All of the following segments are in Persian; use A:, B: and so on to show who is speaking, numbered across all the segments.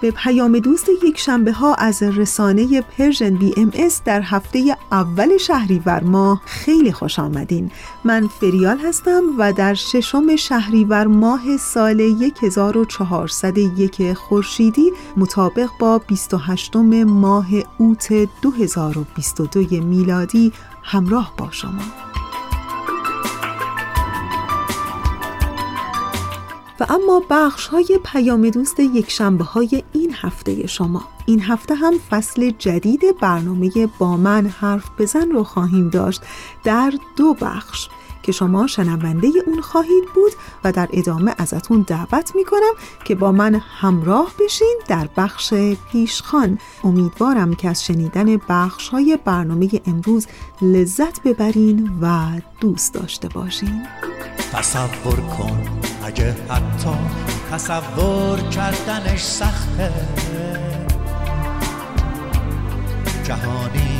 A: به پیام دوست یک شنبه ها از رسانه Persian BMS در هفته اول شهریور ماه خیلی خوش آمدین. من فریال هستم و در ششم شهریور ماه سال 1401 خورشیدی مطابق با 28 ماه اوت 2022 میلادی همراه با شما. و اما بخش های پیام دوست یک شنبه های این هفته شما. این هفته هم فصل جدید برنامه با من حرف بزن رو خواهیم داشت. در دو بخش. که شما شنونده اون خواهید بود و در ادامه ازتون دعوت می‌کنم که با من همراه بشین در بخش پیشخان. امیدوارم که از شنیدن بخش های برنامه امروز لذت ببرین و دوست داشته باشین.
B: تصور کن اگه حتی تصور کردنش سخته. جهانی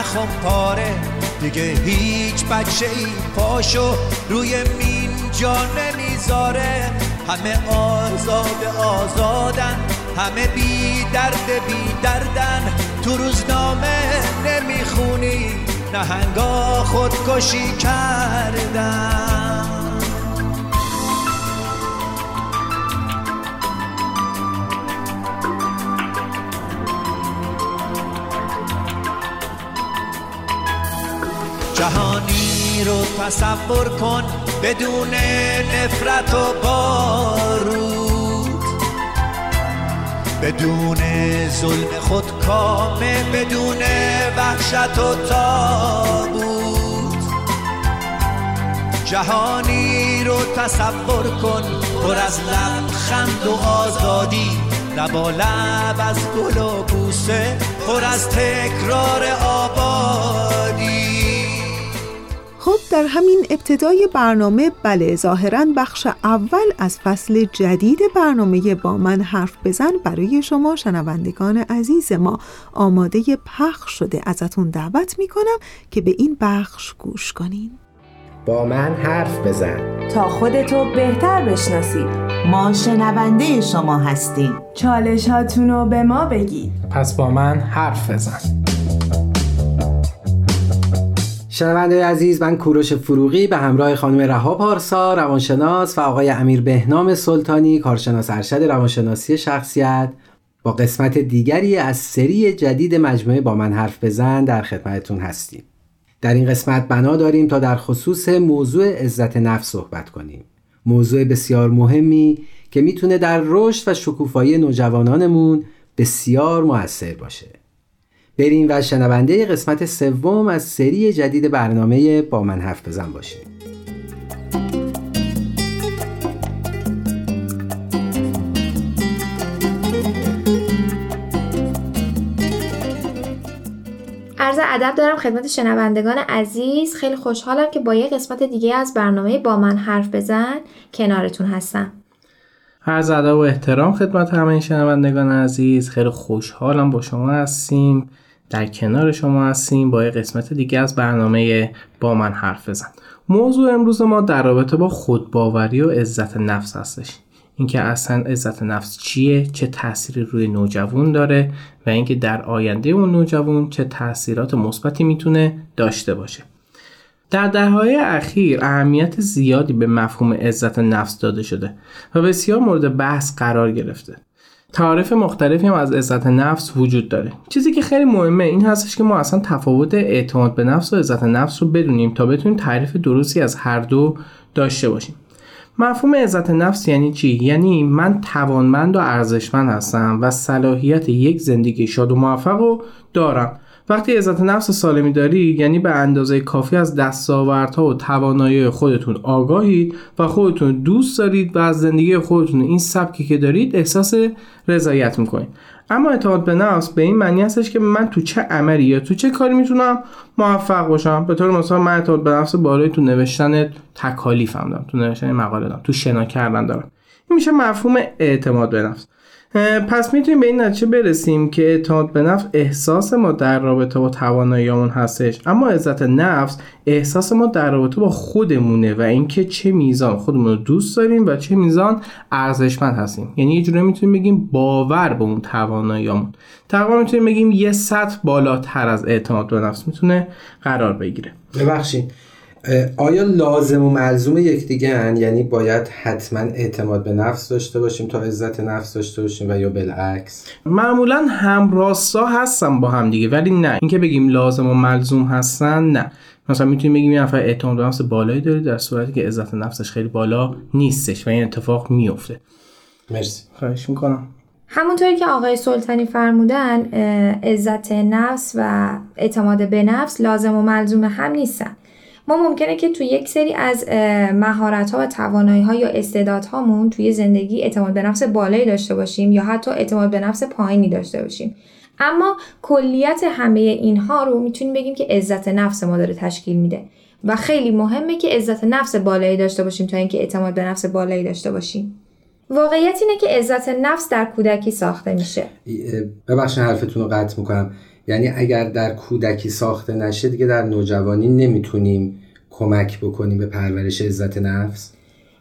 B: نه پاره. دیگه هیچ بچه ای پاشو روی مین جا نمی‌ذاره. همه آزاد آزادن همه بی درد بی دردن. تو روزنامه نمی‌خونی نهنگا خودکشی کردن. جهانی رو تصور کن بدون نفرت و بارود. بدون ظلم خود کامه بدون وحشت و تابود جهانی رو تصور کن پر از لبخند و آزادی. لبا لب از گل و بوسه پر از تکرار آبادی
A: خب در همین ابتدای برنامه بله ظاهرا بخش اول از فصل جدید برنامه با من حرف بزن برای شما شنوندگان عزیز ما آماده پخش شده. ازتون دعوت می‌کنم که به این بخش گوش کنین.
C: با من حرف بزن.
D: تا خودتو بهتر بشناسید ما شنونده شما هستیم.
E: چالش هاتونو به ما بگید.
F: پس با من حرف بزن.
C: شنونده عزیز من کوروش فروغی به همراه خانم رها پارسا روانشناس و آقای امیر بهنام سلطانی کارشناس ارشد روانشناسی شخصیت. با قسمت دیگری از سری جدید مجموعه با من حرف بزن در خدمتتون هستیم. در این قسمت بنا داریم تا در خصوص موضوع عزت نفس صحبت کنیم. موضوع بسیار مهمی که می‌تونه در رشد و شکوفایی نوجوانانمون بسیار موثر باشه. بریم و شنونده قسمت سوم از سری جدید برنامه با من حرف بزن باشیم
G: عرض ادب دارم خدمت شنوندگان عزیز. خیلی خوشحالم که با یه قسمت دیگه از برنامه با من حرف بزن کنارتون هستم.
F: عرض ادب و احترام خدمت همه شنوندگان عزیز. خیلی خوشحالم با شما هستیم. در کنار شما هستیم با یه قسمت دیگه از برنامه با من حرف بزن. موضوع امروز ما در رابطه با خودباوری و عزت نفس هستش. اینکه اصلا عزت نفس چیه؟ چه تأثیری روی نوجوان داره؟ و اینکه در آینده اون نوجوان چه تاثیرات مثبتی می‌تونه داشته باشه. در دههای اخیر اهمیت زیادی به مفهوم عزت نفس داده شده و بسیار مورد بحث قرار گرفته. تعاریف مختلفی هم از عزت نفس وجود داره. چیزی که خیلی مهمه این هستش که ما اصلا تفاوت اعتماد به نفس و عزت نفس رو بدونیم تا بتونیم تعریف درستی از هر دو داشته باشیم. مفهوم عزت نفس یعنی چی؟ یعنی من توانمند و ارزشمند هستم و صلاحیت یک زندگی شاد و موفق رو دارم. وقتی عزت نفس سالمی داری یعنی به اندازه کافی از دستاوردها و توانایی خودتون آگاهید و خودتون دوست دارید و از زندگی خودتون این سبکی که دارید احساس رضایت می‌کنید. اما اعتماد به نفس به این معنی هستش که من تو چه عملی یا تو چه کاری می‌تونم موفق باشم. به طور مثال من اعتماد به نفس بالای تو نوشتن تکالیفم دارم تو نوشتن مقاله دارم تو شنا کردن دارم. این میشه مفهوم اعتماد به نفس. پس می‌تونیم به این نتیجه برسیم که اعتماد به نفس احساس ما در رابطه با تواناییمون هستش. اما عزت نفس احساس ما در رابطه با خودمونه و اینکه چه میزان خودمون رو دوست داریم و چه میزان ارزشمند هستیم. یعنی یه جوری می‌تونیم بگیم باور به اون تواناییمون تقریبا می‌تونیم بگیم یه سطح بالاتر از اعتماد به نفس می‌تونه قرار بگیره.
C: ببخشید. آیا لازم و ملزوم یکدیگه هن؟ یعنی باید حتما اعتماد به نفس داشته باشیم تا عزت نفس داشته باشیم و یا بالعکس؟
F: معمولا همراستا هستن با هم دیگه ولی نه. اینکه بگیم لازم و ملزوم هستن نه. مثلا می‌تونیم بگیم یه نفر اعتماد به نفس بالایی داره در صورتی که عزت نفسش خیلی بالا نیستش و این اتفاق میفته
C: مرسی.
F: خواهش می‌کنم.
G: همونطوری که آقای سلطانی فرمودن عزت نفس و اعتماد به نفس لازم و ملزوم هم نیستن. ما ممکنه که توی یک سری از مهارت ها و توانایی ها یا استعدادهامون توی زندگی اعتماد به نفس بالایی داشته باشیم یا حتی اعتماد به نفس پایینی داشته باشیم. اما کلیت همه اینها رو می‌تونیم بگیم که عزت نفس ما داره تشکیل میده. و خیلی مهمه که عزت نفس بالایی داشته باشیم تا اینکه اعتماد به نفس بالایی داشته باشیم. واقعیت اینه که عزت نفس در کودکی ساخته میشه.
C: ببخشید حرفتون رو قطع می‌کنم. یعنی اگر در کودکی ساخته نشه دیگه در نوجوانی نمی‌تونیم کمک بکنیم به پرورش عزت نفس؟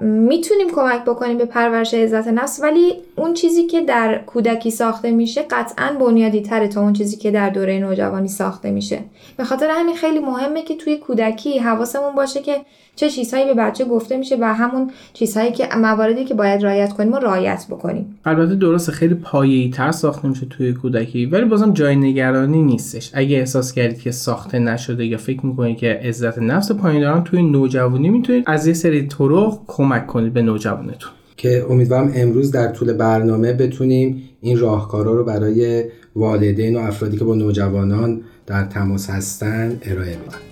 G: می‌تونیم کمک بکنیم به پرورش عزت نفس ولی اون چیزی که در کودکی ساخته میشه قطعا بنیادی تره تا اون چیزی که در دوره نوجوانی ساخته میشه. به خاطر همین خیلی مهمه که توی کودکی حواسمون باشه که چه چیزهایی به بچه گفته میشه و همون چیزهایی که مواردی که باید رعایت کنیم و رعایت بکنیم.
F: البته درسته خیلی پایه‌ای تر ساخته میشه توی کودکی ولی بازم جای نگرانی نیستش. اگه احساس کردید که ساخته نشده یا فکر می‌کنید که عزت نفس پایین دارن توی نوجوانی می‌تونید از یه سری طرق کمک کنید به نوجوانتون.
C: که امیدوارم امروز در طول برنامه بتونیم این راهکارا رو برای والدین و افرادی که با نوجوانان در تماس هستن ارائه بدیم.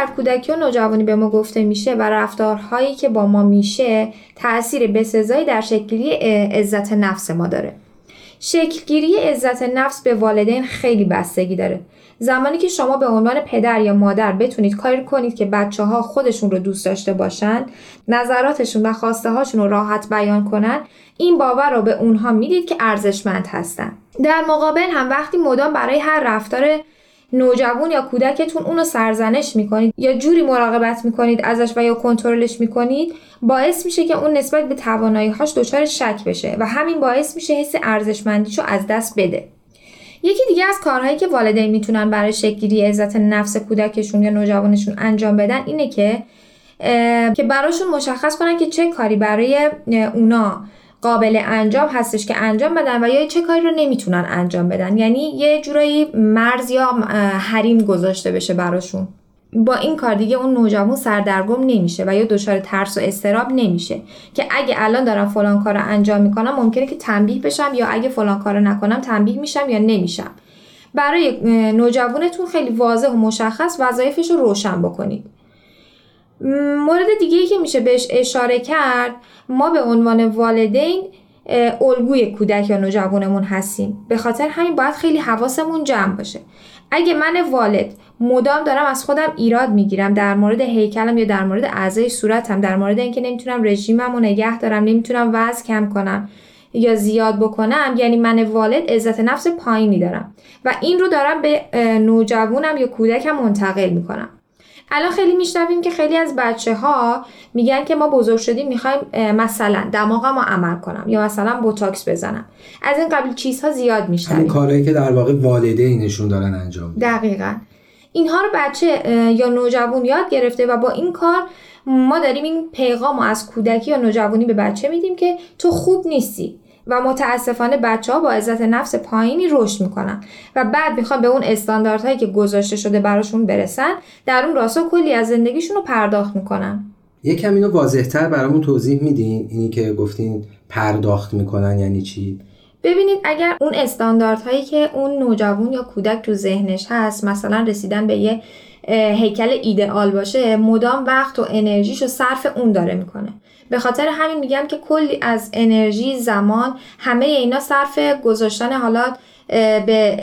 G: در کودکی و نوجوانی به ما گفته میشه و رفتارهایی که با ما میشه تاثیر بسزایی در شکلگیری عزت نفس ما داره. شکلگیری عزت نفس به والدین خیلی بستگی داره. زمانی که شما به عنوان پدر یا مادر بتونید کاری کنید که بچه ها خودشون رو دوست داشته باشن نظراتشون و خواسته هاشون رو راحت بیان کنن این باور رو به اونها می‌دید که ارزشمند هستن. در مقابل هم وقتی مدام برای هر رفتار نوجوان یا کودکتون اونو سرزنش می‌کنید یا جوری مراقبت می‌کنید ازش و یا کنترلش می‌کنید باعث میشه که اون نسبت به تواناییهاش دچار شک بشه و همین باعث میشه حس ارزشمندیشو از دست بده. یکی دیگه از کارهایی که والدین می‌تونن برای شکلگیری عزت نفس کودکشون یا نوجوانشون انجام بدن اینه که که براشون مشخص کنن که چه کاری برای اونا قابل انجام هستش که انجام بدن و یا چه کاری رو نمی‌تونن انجام بدن. یعنی یه جورایی مرز یا حریم گذاشته بشه براشون. با این کار دیگه اون نوجوان سردرگم نمیشه و یا دچار ترس و استراب نمیشه. که اگه الان دارم فلان کار رو انجام می‌کنم ممکنه که تنبیه بشم یا اگه فلان کار رو نکنم تنبیه میشم یا نمیشم. برای نوجوانتون خیلی واضح و مشخص وظایفش رو روشن بکنید. مورد دیگه ای که میشه بهش اشاره کرد ما به عنوان والدین الگوی کودک یا نوجوانمون هستیم. به خاطر همین باید خیلی حواسمون جمع باشه. اگه من والد مدام دارم از خودم ایراد می‌گیرم در مورد هیکلم یا در مورد اعضای صورتم در مورد اینکه نمی‌تونم رژیمم رو نگه دارم نمی‌تونم وزن کم کنم یا زیاد بکنم یعنی من والد عزت نفس پایینی دارم. و این رو دارم به نوجوانم یا کودکم منتقل می‌کنم. الان خیلی میشنویم که خیلی از بچه ها میگن که ما بزرگ شدیم می‌خوایم مثلا دماغم رو عمل کنم یا مثلا بوتاکس بزنم. از این قبل چیزها زیاد میشنویم.
C: کارهایی که در واقع والدینشون دارن انجام
G: دقیقا. اینها رو بچه یا نوجوان یاد گرفته و با این کار ما داریم این پیغام رو از کودکی یا نوجوانی به بچه میدیم که تو خوب نیستی. و متاسفانه بچه ها با عزت نفس پایینی رشد می‌کنن و بعد می‌خوان به اون استانداردهایی که گذاشته شده براشون برسن در اون راستا کلی از زندگیشون رو پرداخت می‌کنن.
C: یکم اینو واضحتر برامون توضیح میدین؟ اینی که گفتین پرداخت می‌کنن یعنی چی؟
G: ببینید اگر اون استانداردهایی که اون نوجوان یا کودک تو ذهنش هست مثلا رسیدن به یه هیکل ایدئال باشه مدام وقت و انرژیش رو صرف اون داره می‌کنه. به خاطر همین میگم که کلی از انرژی زمان همه اینا صرف گذاشتن حالا به,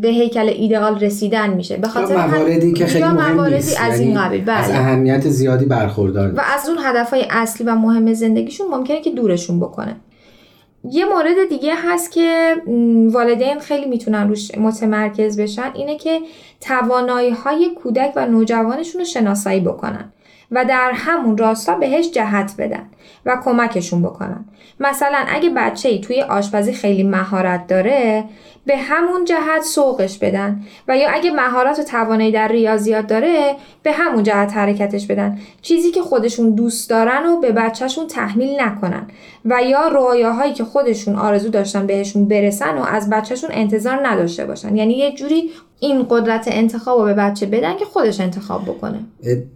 G: به هیکل ایدئال رسیدن میشه. به خاطر
C: مواردی که خیلی مهم
G: نیست. از این
C: یعنی
G: قبیل بله.
C: از اهمیت زیادی برخوردار
G: و از اون هدفهای اصلی و مهم زندگیشون ممکنه که دورشون بکنه. یه مورد دیگه هست که والدین خیلی می‌تونن روش متمرکز بشن اینه که توانایی های کودک و نوجوانشون رو شناسایی بکنن. و در همون راستا بهش جهت بدن و کمکشون بکنن. مثلا اگه بچه ای توی آشپزی خیلی مهارت داره به همون جهت سوقش بدن. و یا اگه مهارت و توانایی در ریاضیات داره به همون جهت حرکتش بدن. چیزی که خودشون دوست دارن و به بچهشون تحمیل نکنن. و یا رویاهایی که خودشون آرزو داشتن بهشون برسن و از بچهشون انتظار نداشته باشن. یعنی یه جوری این قدرت انتخاب رو به بچه بدن که خودش انتخاب بکنه.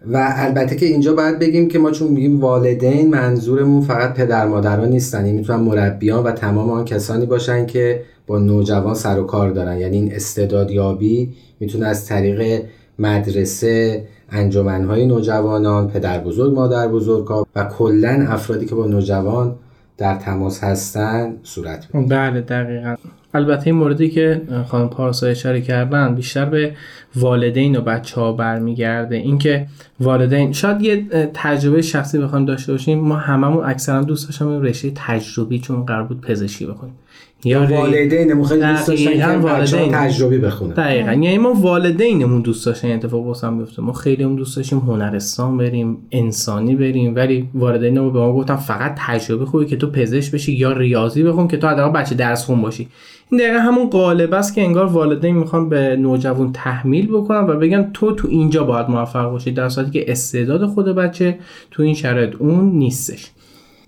C: و البته که اینجا باید بگیم که ما چون میگیم والدین منظورمون فقط پدر مادران نیستن. این می‌تونن مربیان و تمام آن کسانی باشن که با نوجوان سر و کار دارن. یعنی این استعدادیابی می‌تونه از طریق مدرسه انجمنهای نوجوانان پدر بزرگ مادر بزرگ و کلا افرادی که با نوجوان در تماس هستن صورت بگیره.
F: بله دقیقا. البته این موردی که خانم پارسا اشاره کردن بیشتر به والدین و بچه ها برمیگرده. اینکه والدین شاید یه تجربه شخصی بخوایم داشته باشیم. ما هممون اکثرا دوست داشتیم رشته تجربی چون قرار بود پزشکی بکنیم
C: یا والدینمون خیلی دوست داشتن که والدین. تجربی بخونن.
F: دقیقاً. یعنی ما والدینمون دوست داشتن اتفاق واسم بیفته. ما خیلی هم دوست داشتیم هنرستان بریم انسانی بریم ولی والدینمون به ما گفتن فقط تجربه خوبی که تو پزشک بشی یا ریاضی بخون که تو حداقل بچه درس خون باشی. این دقیقا همون قالب است که انگار والدین می‌خوان به نوجوان تحمیل بکنن و بگن تو تو اینجا باید موفق باشی در صورتی که استعداد خود بچه تو این شرایط اون نیستش.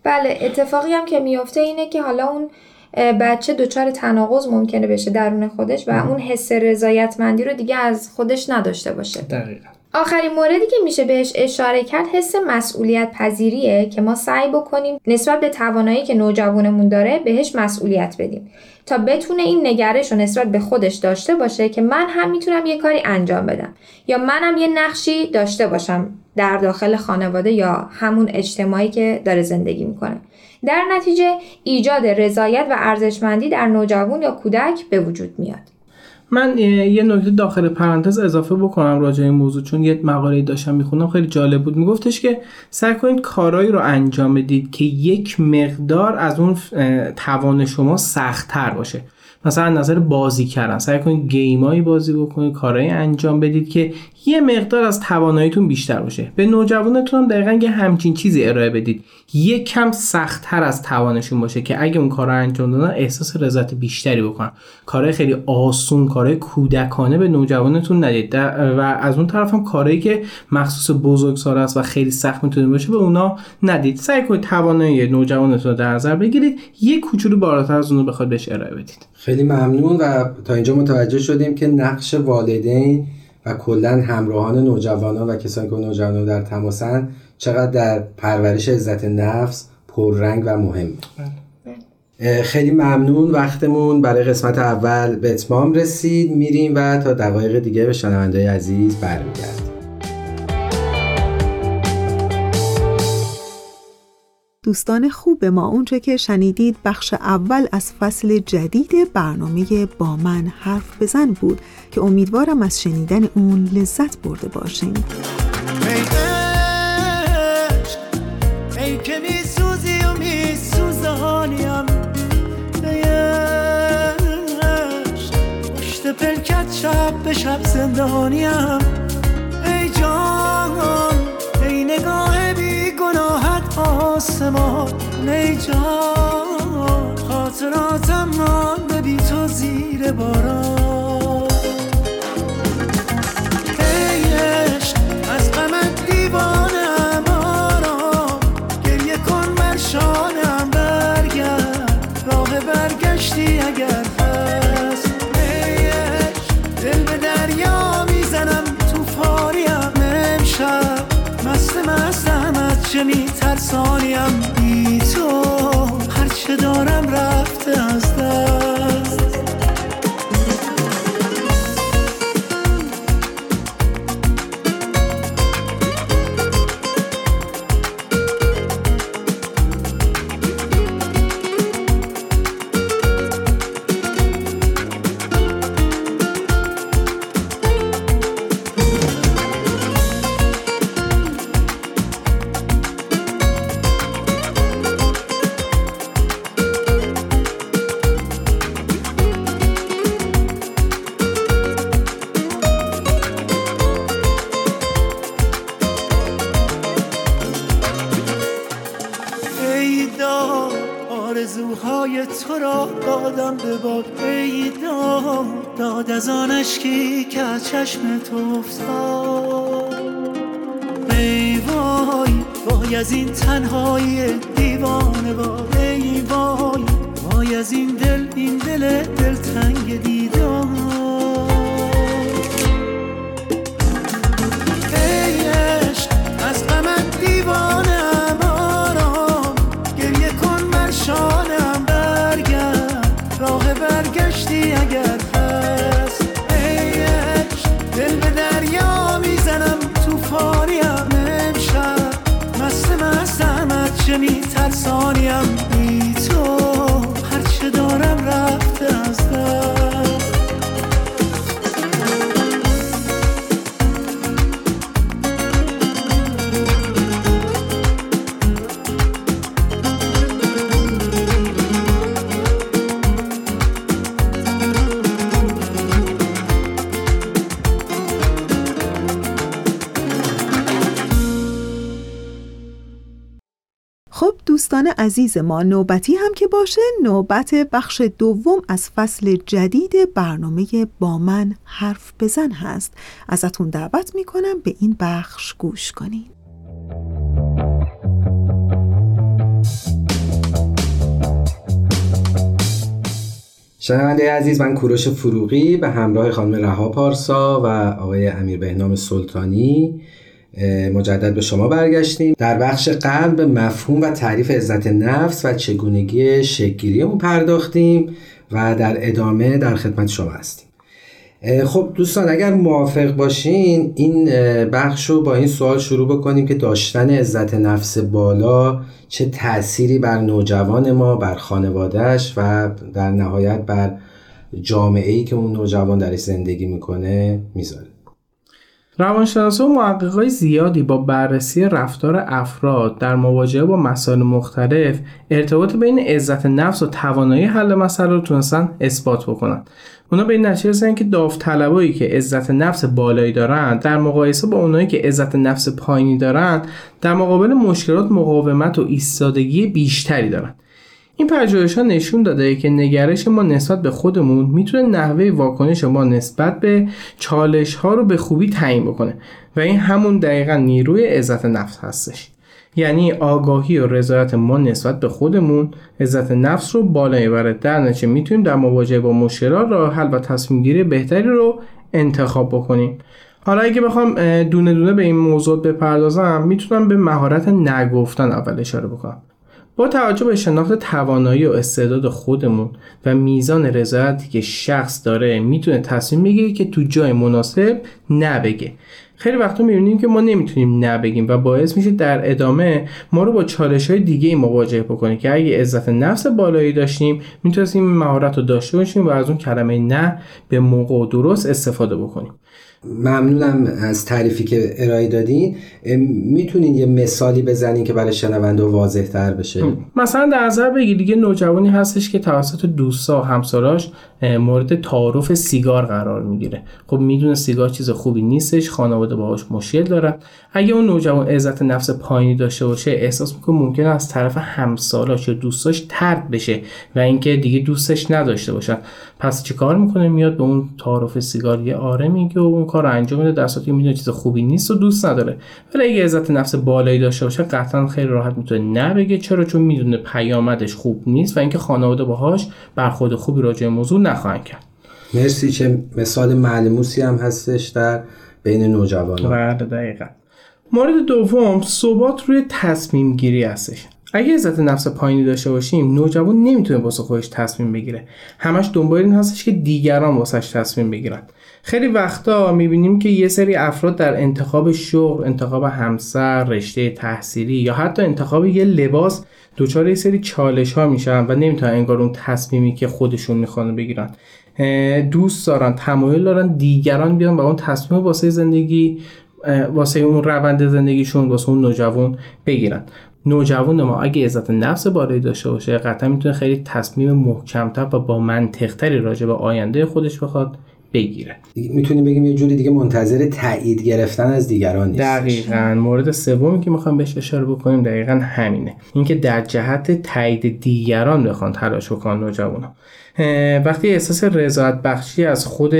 G: بله اتفاقی هم که میفته اینه که حالا اون بچه دچار تناقض ممکنه بشه درون خودش و اون حس رضایتمندی رو دیگه از خودش نداشته باشه.
F: دقیقا.
G: آخرین موردی که میشه بهش اشاره کرد حس مسئولیت پذیریه که ما سعی بکنیم نسبت به توانایی که نوجوانمون داره بهش مسئولیت بدیم. تا بتونه این نگرش رو نسبت به خودش داشته باشه که من هم می‌تونم یه کاری انجام بدم. یا منم یه نقشی داشته باشم در داخل خانواده یا همون اجتماعی که داره زندگی می‌کنه. در نتیجه ایجاد رضایت و ارزشمندی در نوجوان یا کودک به وجود میاد.
F: من یه نکته داخل پرانتز اضافه بکنم راجع این موضوع چون یه مقاله داشتم می‌خونم خیلی جالب بود. میگفتش که سعی کنید کارهایی رو انجام بدید که یک مقدار از اون توان شما سختتر باشه. مثلا نظر بازی کردن. سعی کنید گیمایی بازی بکنید کارهایی انجام بدید که یه مقدار از تواناییتون بیشتر باشه. به نوجوانتون هم دقیقا یه همچین چیزی ارائه بدید. یک کم سختتر از توانشون باشه که اگه اون کار رو انجام دادن احساس رضایت بیشتری بکنن. کارهای خیلی آسون کارهای کودکانه به نوجوانتون ندید. و از اون طرف هم کارهایی که مخصوص بزرگسال است و خیلی سخت می‌تونه باشه به اونا ندید. سعی کنید توانایی نوجوانتون رو در نظر بگیرید. یک کوچولو بالاتر از اون رو بخواد بهش ارائه بدید.
C: خیلی ممنون و تا اینجا متوجه شدیم که نقش والدین و کلا همراهان نوجوانان و کسانی که نوجوانان در تماسن چقدر در پرورش عزت نفس پررنگ و مهم. خیلی ممنون وقتمون برای قسمت اول به اتمام رسید. میریم و تا دقایق دیگه به شنونده عزیز برمیگردیم.
A: دوستان خوب ما اونچه که شنیدید بخش اول از فصل جدید برنامه با من حرف بزن بود که امیدوارم از شنیدن اون لذت برده باشین.
H: به شب زندانیم ای جان خاطراتم مانده بی تو زیر باران ای عشق از غمت دیوانم آرام گریه کن بر شانم برگرد. راه برگشتی اگر هست. ای عشق دل به دریا می‌زنم توفانیم امشب. مست مستم از چه میترسانیم؟ تو هرچه دارم رفته از دست تو را دادم به باد ای داد داد از آن اشکی که از چشم تو افتاد. ای وای وای از این تنهایی دیوانه وای ای وای وای از این دل این دل دلتنگ دیدار. میترسانیم بی تو هرچه دارم رفته از دست.
A: دوستان عزیز ما نوبتی هم که باشه نوبت بخش دوم از فصل جدید برنامه با من حرف بزن هست. ازتون دعوت می‌کنم به این بخش گوش کنین.
C: شنونده عزیز من کوروش فروغی به همراه خانم رها پارسا و آقای امیر بهنام سلطانی مجدد به شما برگشتیم. در بخش قبل به مفهوم و تعریف عزت نفس و چگونگی شکلگیری اون پرداختیم و در ادامه در خدمت شما هستیم. خب دوستان اگر موافق باشین این بخش رو با این سوال شروع بکنیم که داشتن عزت نفس بالا چه تأثیری بر نوجوان ما بر خانوادهش و در نهایت بر جامعه ای که اون نوجوان درش زندگی می‌کنه می‌ذاره.
F: روانشناسا و محققای زیادی با بررسی رفتار افراد در مواجهه با مسائل مختلف ارتباط بین عزت نفس و توانایی حل مسئله رو تونستن اثبات بکنن. اونا به این نتیجه رسیدن که داوطلبایی که عزت نفس بالایی دارن در مقایسه با اونایی که عزت نفس پایینی دارن در مقابل مشکلات مقاومت و ایستادگی بیشتری دارن. این پژوهش ها نشون داده که نگرش ما نسبت به خودمون می‌تونه نحوه واکنش ما نسبت به چالش ها رو به خوبی تعیین بکنه. و این همون دقیقا نیروی عزت نفس هستش. یعنی آگاهی و رضایت ما نسبت به خودمون عزت نفس رو بالا می‌بره در نتیجه می‌تونیم در مواجهه با مشکلات راه حل و تصمیم گیری بهتری رو انتخاب بکنیم. حالا اگه بخوام دونه دونه به این موضوع بپردازم می‌تونم به مهارت نگفتن اول اشاره بکنم. توجه به شناخت توانایی و استعداد خودمون و میزان رضایتی که شخص داره می‌تونه تصمیم بگیره که تو جای مناسب نبگه. خیلی وقتا می‌بینیم که ما نمی‌تونیم نبگیم و باعث میشه در ادامه ما رو با چالش های دیگه مواجه بکنیم که اگه عزت نفس بالایی داشتیم می‌تونستیم مهارت رو داشته باشیم و از اون کلمه نه به موقع و درست استفاده بکنیم.
C: ممنونم از تعریفی که ارائه دادین. می‌تونین یه مثالی بزنین که برای شنونده واضح تر بشه
F: مثلا در نظر بگیر دیگه نوجوانی هستش که توسط دوستا و همساراش مورد تعارف سیگار قرار می‌گیره. خب می‌دونه سیگار چیز خوبی نیستش خانواده باهاش مشکل دارن اگه اون نوجوان عزت نفس پایینی داشته باشه احساس می‌کنه ممکنه از طرف همسالاش یا دوستاش ترد بشه و اینکه دیگه دوستش نداشته باشن. پس چیکار می‌کنه؟ میاد به اون تعارف سیگار یه آره میگه و اون کار رو انجام میده. در صورتی که می‌دونه چیز خوبی نیست و دوست نداره. ولی اگه عزت نفس بالایی داشته باشه قطعا خیلی راحت می‌تونه نبگه. چرا؟ چون می‌دونه پیامدش خوب نیست و اینکه خانواده باهاش برخورد خوبی راجع موضوع نخواهند کرد.
C: مرسی چه مثال ملموسی هم هستش در بین نوجوانان.
F: بله دقیقا. مورد دوم ثبات روی تصمیم گیری هستش. اگه عزت نفس پایینی داشته باشیم نوجوان نمی‌تونه واسه خودش تصمیم بگیره. همش دنبال این هستش که دیگران واسش تصمیم بگیرن. خیلی وقتا می‌بینیم که یه سری افراد در انتخاب شغل انتخاب همسر رشته تحصیلی یا حتی انتخاب یه لباس دچار یه سری چالش ها میشن و نمی‌تونن انگار اون تصمیمی که خودشون می‌خوان بگیرن. دوست دارن تمایل دارن دیگران بیان و اون تصمیم واسه زندگی واسه اون روند زندگیشون واسه اون نوجوان بگیرن. نوجوان ما اگه عزت نفس بالایی داشته باشه قطعا می‌تونه خیلی تصمیم محکمتر و با منطقتری راجع به آینده خودش بخواد بگیره.
C: می‌تونیم بگیم یه جوری دیگه منتظر تایید گرفتن از دیگران نیست
F: دقیقا. مورد سومی که می‌خوام بهش اشاره بکنیم دقیقا همینه. اینکه در جهت تایید دیگران بخوان تلاش بکنن نوجوانا وقتی احساس رضایت بخشی از خود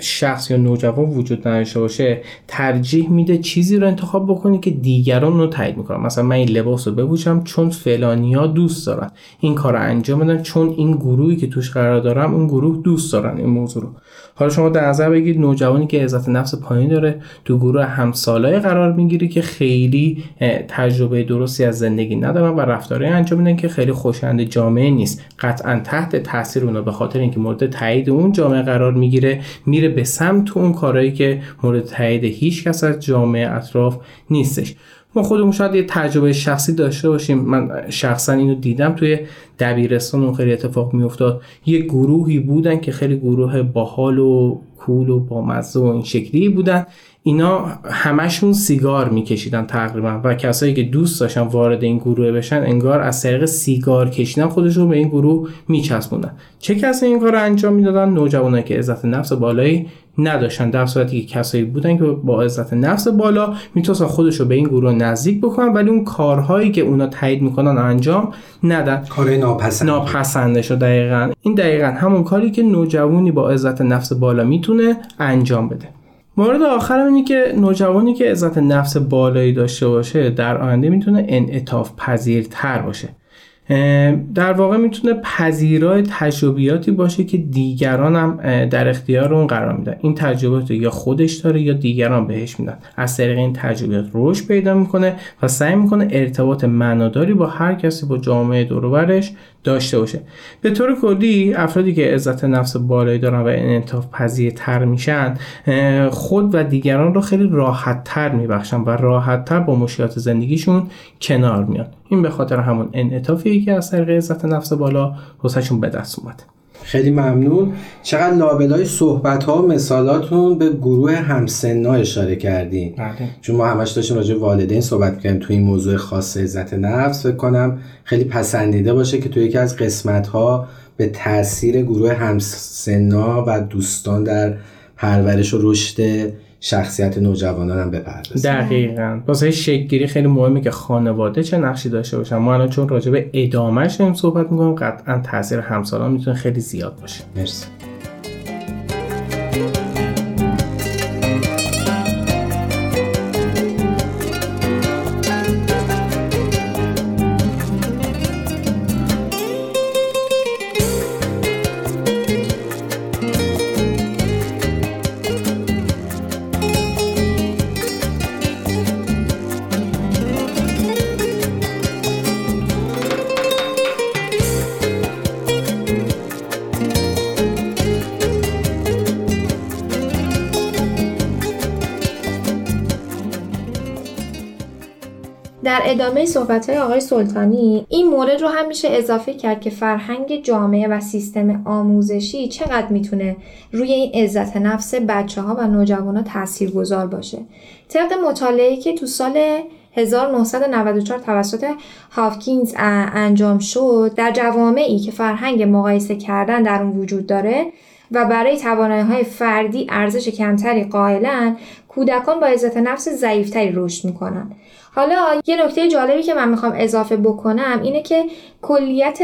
F: شخص یا نوجوان وجود نداشته باشه ترجیح میده چیزی رو انتخاب بکنی که دیگران رو تایید می‌کنن. مثلا من این لباس رو بپوشم چون فلانیا دوست دارن. این کار رو انجام بدن چون این گروهی که توش قرار دارم اون گروه دوست دارن این موضوع رو. حالا شما در نظر بگیرید نوجوانی که عزت نفس پایین داره تو گروه همسالای قرار می‌گیره که خیلی تجربه درستی از زندگی ندارن و رفتارهای انجام میدن که خیلی خوشایند جامعه نیست. قطعا تحت تاثیر اونا به خاطر اینکه مورد تایید اون جامعه قرار می‌گیره میره به سمت اون کارهایی که مورد تایید هیچ کس از جامعه اطراف نیستش. ما خودمون شاید یه تجربه شخصی داشته باشیم. من شخصا اینو دیدم. توی دبیرستان اون خیلی اتفاق میافتاد. یه گروهی بودن که خیلی گروه باحال و کول و با مزه و این شکلی بودن. اینا همشون سیگار میکشیدن تقریبا و کسایی که دوست داشتن وارد این گروه بشن انگار از طریق سیگار کشیدن خودشون به این گروه میچسبوندن. چه کسی این کار انجام می‌دادن؟ نوجوانایی که عزت نفس بالایی نداشتن در صورتی که کسایی بودن که با عزت نفس بالا می‌تونستن خودش رو به این گروه نزدیک بکنن ولی اون کارهایی که اونا تایید می‌کنن انجام ندن.
C: کار ناپسند
F: ناپسنده شو دقیقا. این دقیقا همون کاری که نوجوانی با عزت نفس بالا می‌تونه انجام بده. مورد آخر اینه که نوجوانی که عزت نفس بالایی داشته باشه در آینده می‌تونه انعطاف پذیرتر باشه. در واقع می‌تونه پذیرای تجربیاتی باشه که دیگران هم در اختیار اون قرار میدن. این تجربیات یا خودش داره یا دیگران بهش میدن. از طریق این تجربیات رشد پیدا می‌کنه و سعی می‌کنه ارتباط معناداری با هر کسی با جامعه دوروبرش داشته باشه. به طور کلی افرادی که عزت نفس بالایی دارن و انعطاف پذیرتر میشن خود و دیگران رو خیلی راحت تر میبخشن و راحت تر با مشکلات زندگیشون کنار میان. این به خاطر همون انعطافی که از طریق عزت نفس بالا واسهشون به دست اومده
C: خیلی ممنون. چقدر لابلای صحبت ها و مثالاتون به گروه همسنا اشاره کردین.
F: بله.
C: چون ما همش داشتیم راجع والدین صحبت کردیم توی این موضوع خاص عزت نفس فکر کنم خیلی پسندیده باشه که توی یکی از قسمت ها به تاثیر گروه همسنا و دوستان در پرورش و رشد شخصیت نوجوانان هم بپردازیم.
F: دقیقا. واسه شکلگیری خیلی مهمه که خانواده چه نقشی داشته باشن. ما الان چون راجع به ادامهش داریم صحبت می‌کنیم قطعا تاثیر همسالان می‌تونه خیلی زیاد باشه.
C: مرسی.
G: صحبت های آقای سلطانی این مورد رو هم میشه اضافه کرد که فرهنگ جامعه و سیستم آموزشی چقدر می‌تونه روی این عزت نفس بچه ها و نوجوان ها تأثیر گذار باشه. طبق مطالعه که تو سال 1994 توسط هافکینز انجام شد در جوامعی که فرهنگ مقایسه کردن در اون وجود داره و برای توانایی های فردی ارزش کمتری قائلن کودکان با عزت نفس ضعیفتری رشد می‌کنن. حالا یه نکته جالبی که من می‌خوام اضافه بکنم اینه که کلیت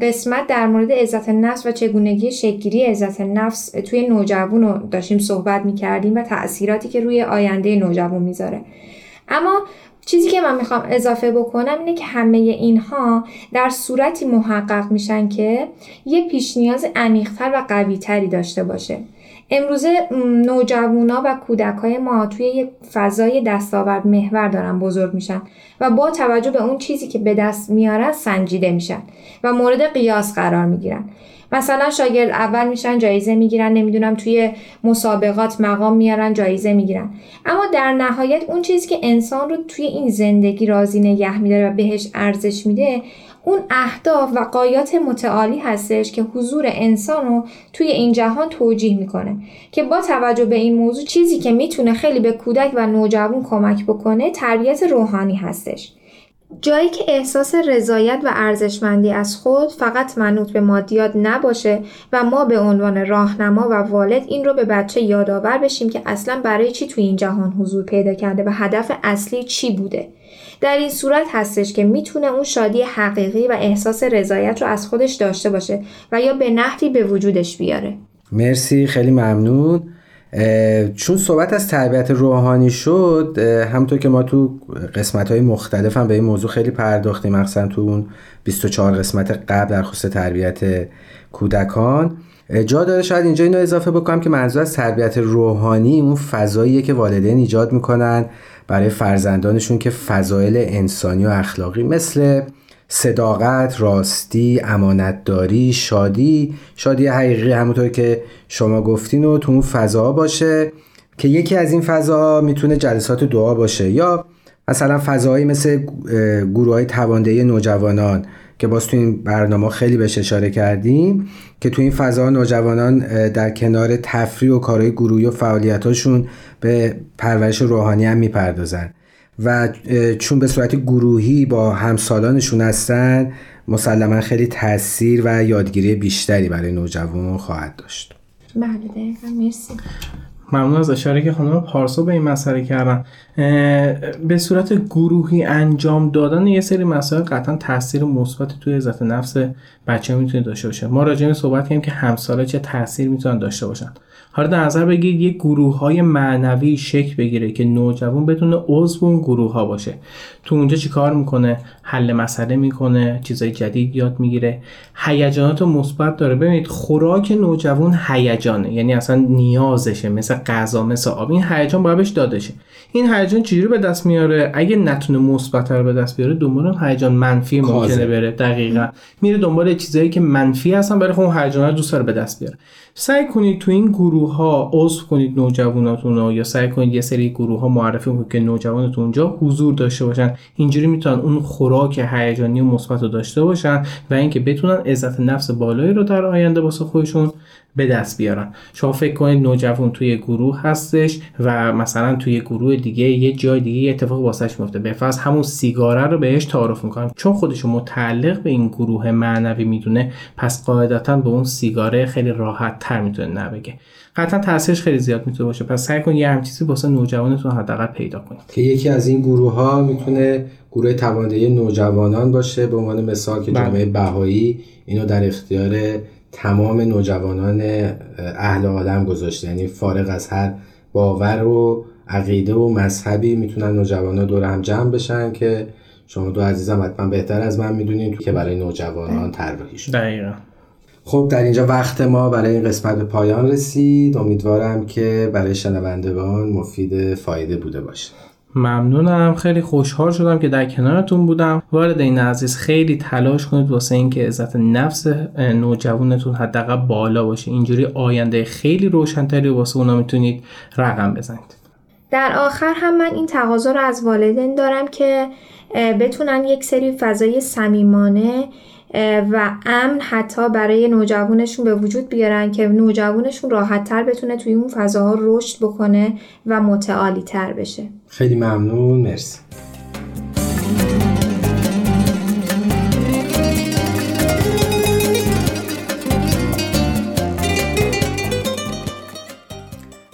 G: قسمت در مورد عزت نفس و چگونگی شکلی عزت نفس توی نوجوان رو داشتیم صحبت می‌کردیم و تأثیراتی که روی آینده نوجوان می‌ذاره. اما چیزی که من می‌خوام اضافه بکنم اینه که همه اینها در صورتی محقق میشن که یه پیش نیاز عمیقتر و قویتری داشته باشه. امروزه نوجوانا و کودک های ما توی یه فضای دستاورد محور دارن بزرگ میشن و با توجه به اون چیزی که به دست میارن سنجیده میشن و مورد قیاس قرار می‌گیرن. مثلا شاگرد اول میشن جایزه می‌گیرن نمی‌دونم توی مسابقات مقام میارن جایزه می‌گیرن. اما در نهایت اون چیزی که انسان رو توی این زندگی راضی نگه میداره و بهش ارزش میده اون اهداف و قایات متعالی هستش که حضور انسان رو توی این جهان توجیه می‌کنه که با توجه به این موضوع چیزی که می‌تونه خیلی به کودک و نوجوان کمک بکنه تربیت روحانی هستش. جایی که احساس رضایت و ارزشمندی از خود فقط منوط به مادیات نباشه و ما به عنوان راهنما و والد این رو به بچه یادآور بشیم که اصلا برای چی توی این جهان حضور پیدا کرده و هدف اصلی چی بوده. در این صورت هستش که می‌تونه اون شادی حقیقی و احساس رضایت رو از خودش داشته باشه و یا به نحوی به وجودش بیاره.
C: مرسی خیلی ممنون. چون صحبت از تربیت روحانی شد همونطور که ما تو قسمت های مختلف هم به این موضوع خیلی پرداختیم مخصوصا تو اون 24 قسمت قبل در خصوص تربیت کودکان. جا داره شاید اینجا اینو اضافه بکنم که منظور از تربیت روحانی اون فضاییه که والدین ایجاد می‌کنن. برای فرزندانشون که فضایل انسانی و اخلاقی مثل صداقت، راستی، امانتداری، شادی شادی حقیقی همونطور که شما گفتین و تو اون فضا باشه که یکی از این فضا می‌تونه جلسات دعا باشه. یا مثلا فضاهایی مثل گروه های تواندهی نوجوانان که باز تو این برنامه خیلی بهش اشاره کردیم که تو این فضا نوجوانان در کنار تفریح و کارهای گروهی و فعالیتاشون به پرورش روحانی هم می‌پردازن. و چون به صورت گروهی با همسالانشون هستن مسلما خیلی تاثیر و یادگیری بیشتری برای نوجوان خواهد داشت.
G: بله مرسی.
F: ممنون از اشاره که خانم پارسا به این مسئله کردن. به صورت گروهی انجام دادن یه سری مسائل قطعا تاثیر مثبت توی عزت نفس بچه می‌تونه داشته باشه. ما راجع به صحبت کردیم که همساله چه تاثیر می‌تونن داشته باشن. حالا در نظر بگیرید یک گروه های معنوی شکل بگیره که نوجوان بتونه عضو اون گروه ها باشه. تو اونجا چی کار می‌کنه؟ حل مسئله می‌کنه چیزای جدید یاد می‌گیره. هیجانات مثبت داره. ببینید خوراک نوجوان هیجانه یعنی اصلا نیازشه. مثل غذا مثل آب. این هیجان باید بهش داده شه این هیجان چجوری به دست میاره؟ اگه نتونه مثبت رو به دست بیاره دنبال هیجان منفی ممکنه بره. دقیقا. میره دنبال چیزایی که منفی هستن برای خب هیجان دوست داره به دست بیاره. سعی کنید تو این گروه ها عضو کنید نوجواناتون رو یا سعی کنید یه سری گروه ها معرفی کنید که نوجوانتون اونجا حضور داشته باشن. اینجوری می‌تونن اون خوراک هیجانی و مثبت رو داشته باشن و اینکه بتونن عزت نفس بالایی رو در آینده واسه خودشون به دست بیارن. شما فکر کنید نوجوان توی گروه هستش و مثلا توی گروه دیگه یه جای دیگه یه اتفاق واسش میفته. به فرض همون سیگاره رو بهش تعارف می‌کنن چون خودش متعلق به این گروه معنوی می‌دونه پس قاعدتا به اون سیگاره خیلی راحت تر می‌تونه نبگه. قطعا تاثیرش خیلی زیاد می‌تونه باشه. پس سعی کن یه هم چیزی واسه نوجوانتون حداقل پیدا کنید
C: که یکی از این گروه ها می‌تونه گروه تواندهی نوجوانان باشه به عنوان مثال که جامعه بهایی اینو در اختیار تمام نوجوانان اهل عالم گذاشته. یعنی فارغ از هر باور و عقیده و مذهبی می‌تونن نوجوانان دور هم جمع بشن که شما دو عزیزم حتما بهتر از من می‌دونید که برای نوجوانان طراحی شده.
F: دقیقا.
C: خب در اینجا وقت ما برای این قسمت به پایان رسید. امیدوارم که برای شنوندگان مفید فایده بوده باشه.
F: ممنونم. خیلی خوشحال شدم که در کنارتون بودم. وارد این عزیز خیلی تلاش کنید واسه اینکه عزت نفس نوجوانتون حداقل بالا باشه. اینجوری آینده خیلی روشنتری واسه اونا می‌تونید رقم بزنید.
G: در آخر هم من این تقاضا رو از والدین دارم که بتونن یک سری فضای صمیمانه و امن حتی برای نوجوانشون به وجود بیارن که نوجوانشون راحت تر بتونه توی اون فضاها رشد بکنه و متعالی تر بشه.
C: خیلی ممنون. مرسی.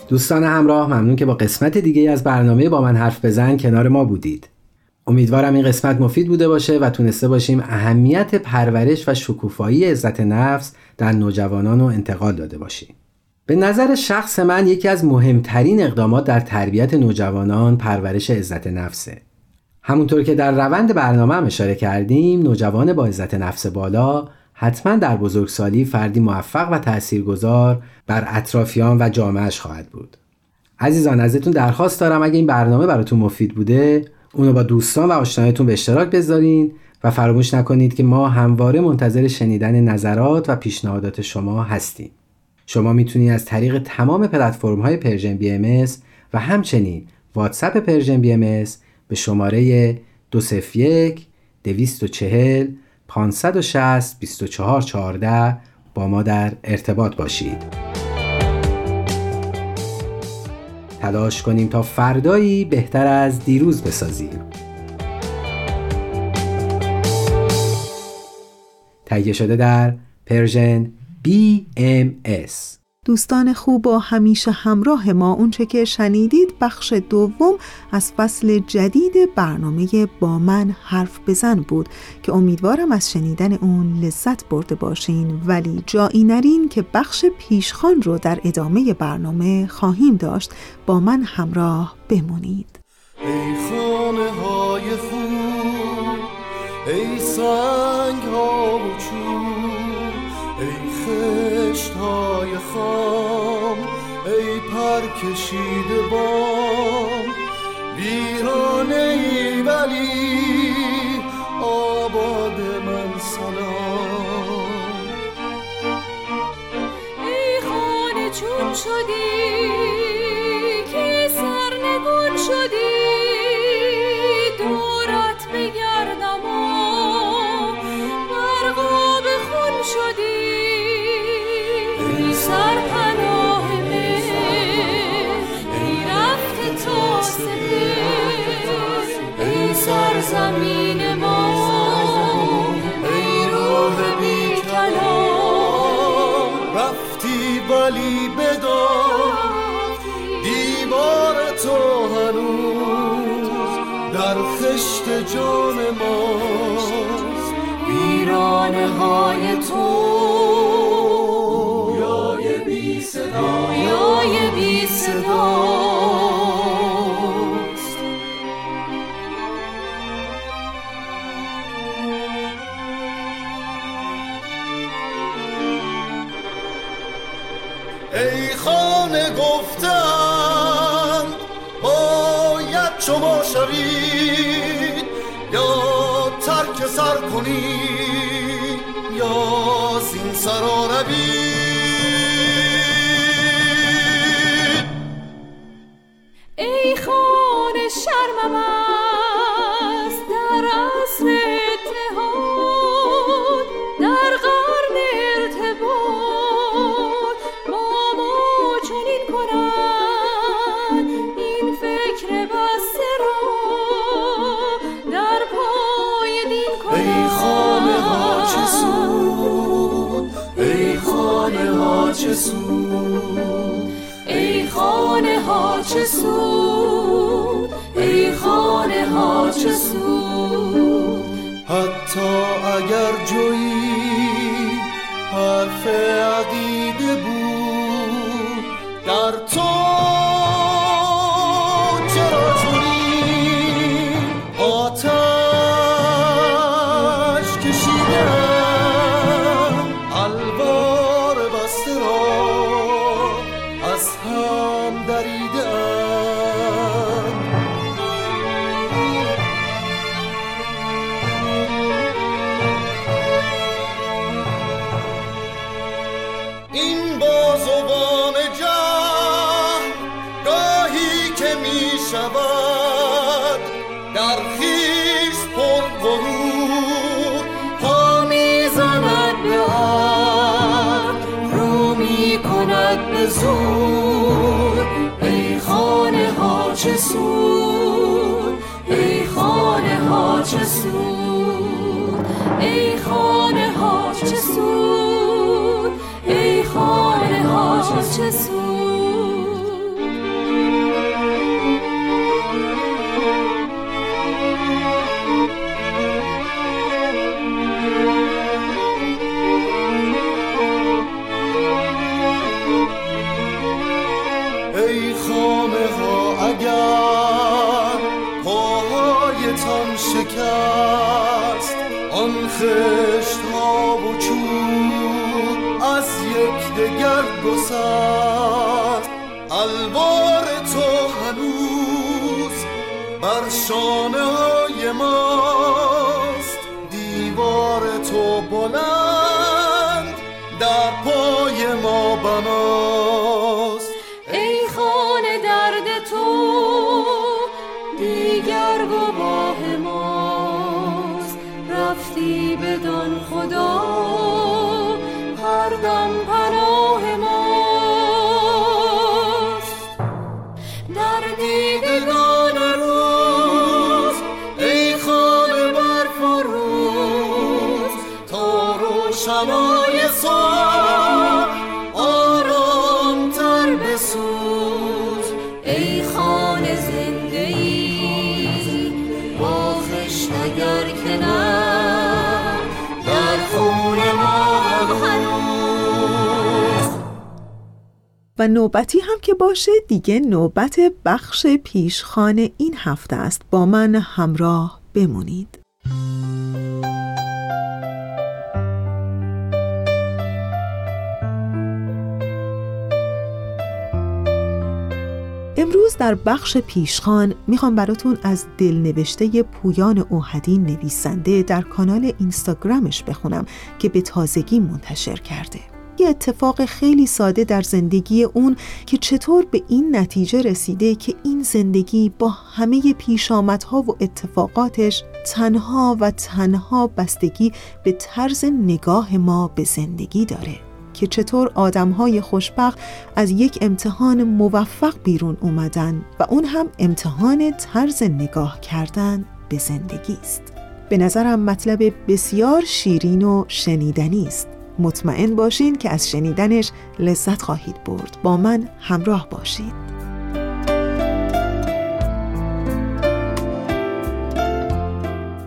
C: دوستان همراه ممنون که با قسمت دیگه از برنامه با من حرف بزن کنار ما بودید. امیدوارم این قسمت مفید بوده باشه و تونسته باشیم اهمیت پرورش و شکوفایی عزت نفس در نوجوانان رو انتقال داده باشیم. به نظر شخص من یکی از مهمترین اقدامات در تربیت نوجوانان پرورش عزت نفسه. همونطور که در روند برنامه هم اشاره کردیم نوجوان با عزت نفس بالا حتما در بزرگسالی فردی موفق و تاثیرگذار بر اطرافیان و جامعهش خواهد بود. عزیزان ازتون درخواست دارم اگه این برنامه براتون مفید بوده اونو با دوستان و آشنایتون به اشتراک بذارین و فراموش نکنید که ما همواره منتظر شنیدن نظرات و پیشنهادات شما هستیم شما می‌تونید از طریق تمام پلتفرم های Persian BMS و همچنین واتساپ Persian BMS به شماره 201 240 560 2414 با ما در ارتباط باشید. تلاش کنیم تا فردایی بهتر از دیروز بسازیم. تهیه شده در پرژن BMS
A: دوستان خوب و همیشه همراه ما اونچه که شنیدید بخش دوم از فصل جدید برنامه با من حرف بزن بود که امیدوارم از شنیدن اون لذت برده باشین. ولی جایی نرین که بخش پیشخان رو در ادامه برنامه خواهیم داشت با من همراه بمونید.
I: ای خانه های خوب ای سنگ ها خشت های خام ای پر کشیده بام. ویرانه ای ولی آباد من سلام.
J: ای خانه چون شدی
I: ای خانه گفتم باید شما شوید یا ترک سر کنید یا زین سرا روید
A: نوبتی هم که باشه دیگه نوبت بخش پیشخان این هفته است. با من همراه بمونید. امروز در بخش پیشخان می‌خوام براتون از دلنوشته پویان اوهدی نویسنده در کانال اینستاگرامش بخونم که به تازگی منتشر کرده. یه اتفاق خیلی ساده در زندگی اون که چطور به این نتیجه رسیده که این زندگی با همه پیشامدها و اتفاقاتش تنها و تنها بستگی به طرز نگاه ما به زندگی داره که چطور آدمهای خوشبخت از یک امتحان موفق بیرون اومدن و اون هم امتحان طرز نگاه کردن به زندگی است. به نظرم مطلب بسیار شیرین و شنیدنی است. مطمئن باشین که از شنیدنش لذت خواهید برد. با من همراه باشید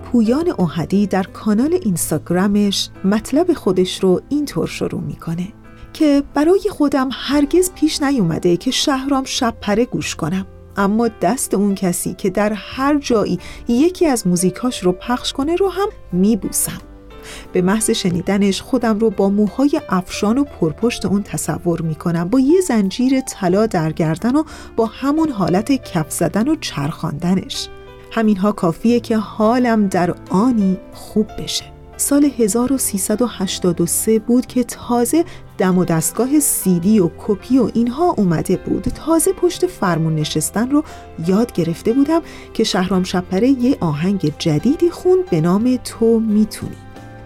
A: پویان اوهدی در کانال اینستاگرامش مطلب خودش رو اینطور شروع می‌کنه که برای خودم هرگز پیش نیومده که شهرام شب پره گوش کنم. اما دست اون کسی که در هر جایی یکی از موزیکاش رو پخش کنه رو هم میبوسم. به محض شنیدنش خودم رو با موهای افشان و پرپشت اون تصور می‌کنم. با یه زنجیر طلا در گردن و با همون حالت کف زدن و چرخاندنش. همینها کافیه که حالم در آنی خوب بشه. سال 1383 بود که تازه دم و دستگاه سیدی و کپی و اینها اومده بود. تازه پشت فرمون نشستن رو یاد گرفته بودم که شهرام شپره یه آهنگ جدیدی خوند به نام تو می‌تونی.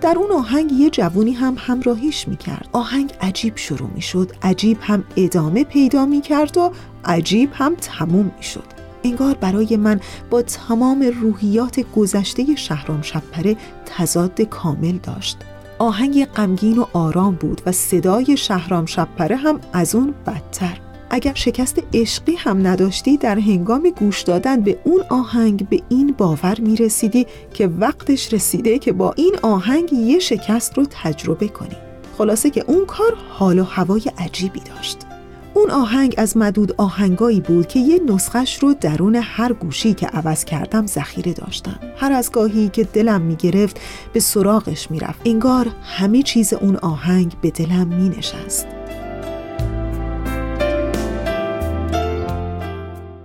A: در اون آهنگ یه جوونی هم همراهیش می‌کرد. آهنگ عجیب شروع می‌شد عجیب هم ادامه پیدا می‌کرد و عجیب هم تموم می‌شد. انگار برای من با تمام روحیات گذشته شهرام شپره تضاد کامل داشت. آهنگ غمگین و آرام بود و صدای شهرام شپره هم از اون بدتر. اگر شکست عشقی هم نداشتی در هنگام گوش دادن به اون آهنگ به این باور می رسیدی که وقتش رسیده که با این آهنگ یه شکست رو تجربه کنی. خلاصه که اون کار حال و هوای عجیبی داشت. اون آهنگ از مدود آهنگایی بود که یه نسخش رو درون هر گوشی که عوض کردم ذخیره داشتم. هر از گاهی که دلم می‌گرفت به سراغش می‌رفت. انگار همه چیز اون آهنگ به دلم مینشست.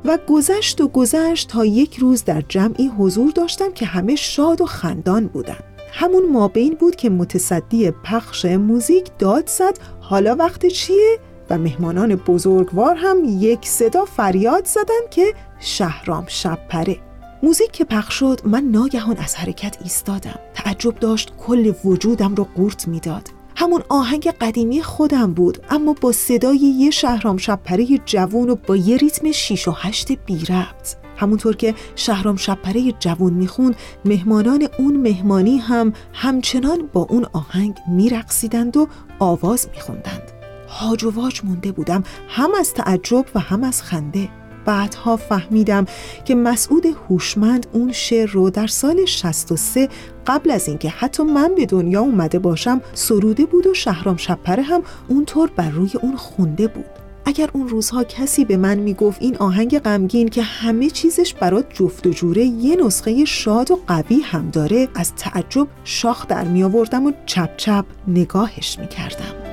A: و گذشت و گذشت تا یک روز در جمعی حضور داشتم که همه شاد و خندان بودن. همون مابین بود که متصدی پخش موزیک داد زد حالا وقت چیه؟ و مهمانان بزرگوار هم یک صدا فریاد زدن که شهرام شبپره موزیک که پخش شد من ناگهان از حرکت ایستادم. تعجب داشت کل وجودم رو قورت می‌داد. همون آهنگ قدیمی خودم بود اما با صدای یه شهرام شبپره جوون و با یه ریتم 6 و 8 بی ربط. همونطور که شهرام شبپره جوون می‌خوند مهمانان اون مهمانی هم همچنان با اون آهنگ میرقصیدند و آواز میخوندند. هاج و واج مونده بودم هم از تعجب و هم از خنده. بعدها فهمیدم که مسعود هوشمند اون شعر رو در سال 63 قبل از اینکه حتی من به دنیا اومده باشم سروده بود و شهرام شپره هم اونطور بر روی اون خونده بود اگر اون روزها کسی به من می‌گفت این آهنگ غمگین که همه چیزش برات جفت و جوره یه نسخه شاد و قوی هم داره از تعجب شاخ در می آوردم و چپ چپ نگاهش می کردم.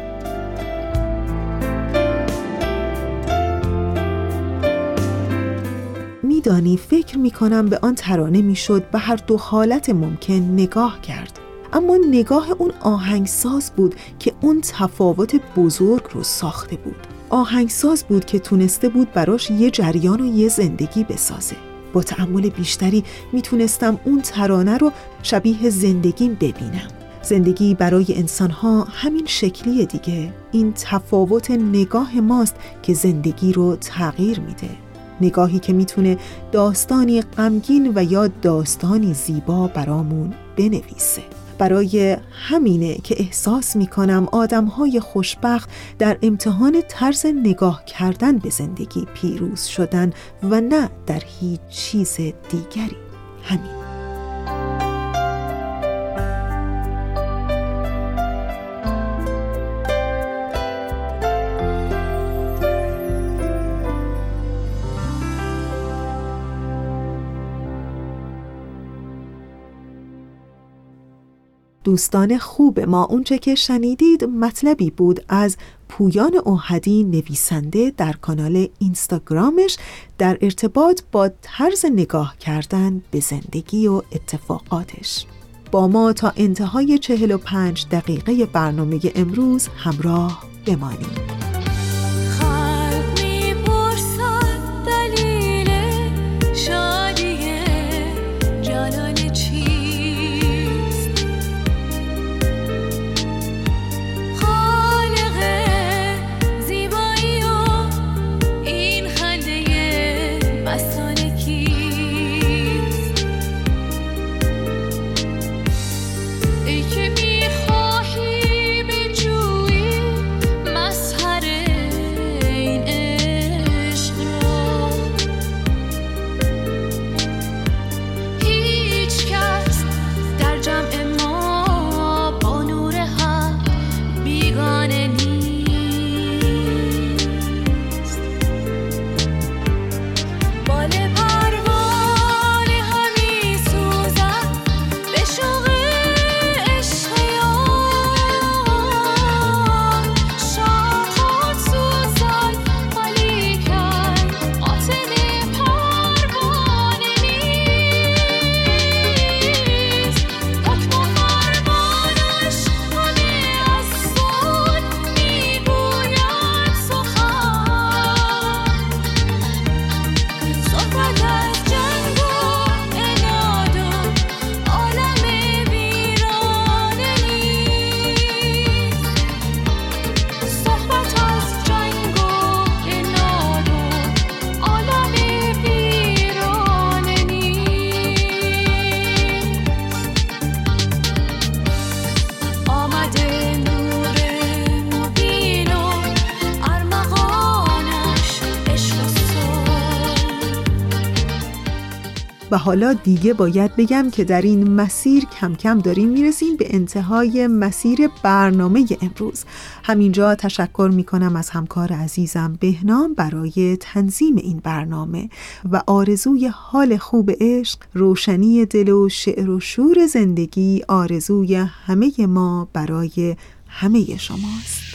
A: میدانی فکر می کنم به آن ترانه می‌شد به هر دو حالت ممکن نگاه کرد. اما نگاه اون آهنگساز بود که اون تفاوت بزرگ رو ساخته بود. آهنگساز بود که تونسته بود براش یه جریان و یه زندگی بسازه. با تعمل بیشتری می‌تونستم اون ترانه رو شبیه زندگیم ببینم. زندگی برای انسانها همین شکلی دیگه. این تفاوت نگاه ماست که زندگی رو تغییر میده. نگاهی که می‌تونه داستانی غمگین و یا داستانی زیبا برامون بنویسه. برای همینه که احساس می‌کنم آدمهای خوشبخت در امتحان طرز نگاه کردن به زندگی پیروز شدن و نه در هیچ چیز دیگری. همین. دوستان خوب ما. اونچه که شنیدید مطلبی بود از پویان اوهدی نویسنده در کانال اینستاگرامش در ارتباط با طرز نگاه کردن به زندگی و اتفاقاتش. با ما تا انتهای 45 دقیقه برنامه امروز همراه بمانید. حالا دیگه باید بگم که در این مسیر کم کم داریم می‌رسیم به انتهای مسیر برنامه امروز. همینجا تشکر می‌کنم از همکار عزیزم بهنام برای تنظیم این برنامه و آرزوی حال خوب عشق روشنی دل و شعر و شور زندگی آرزوی همه ما برای همه شماست.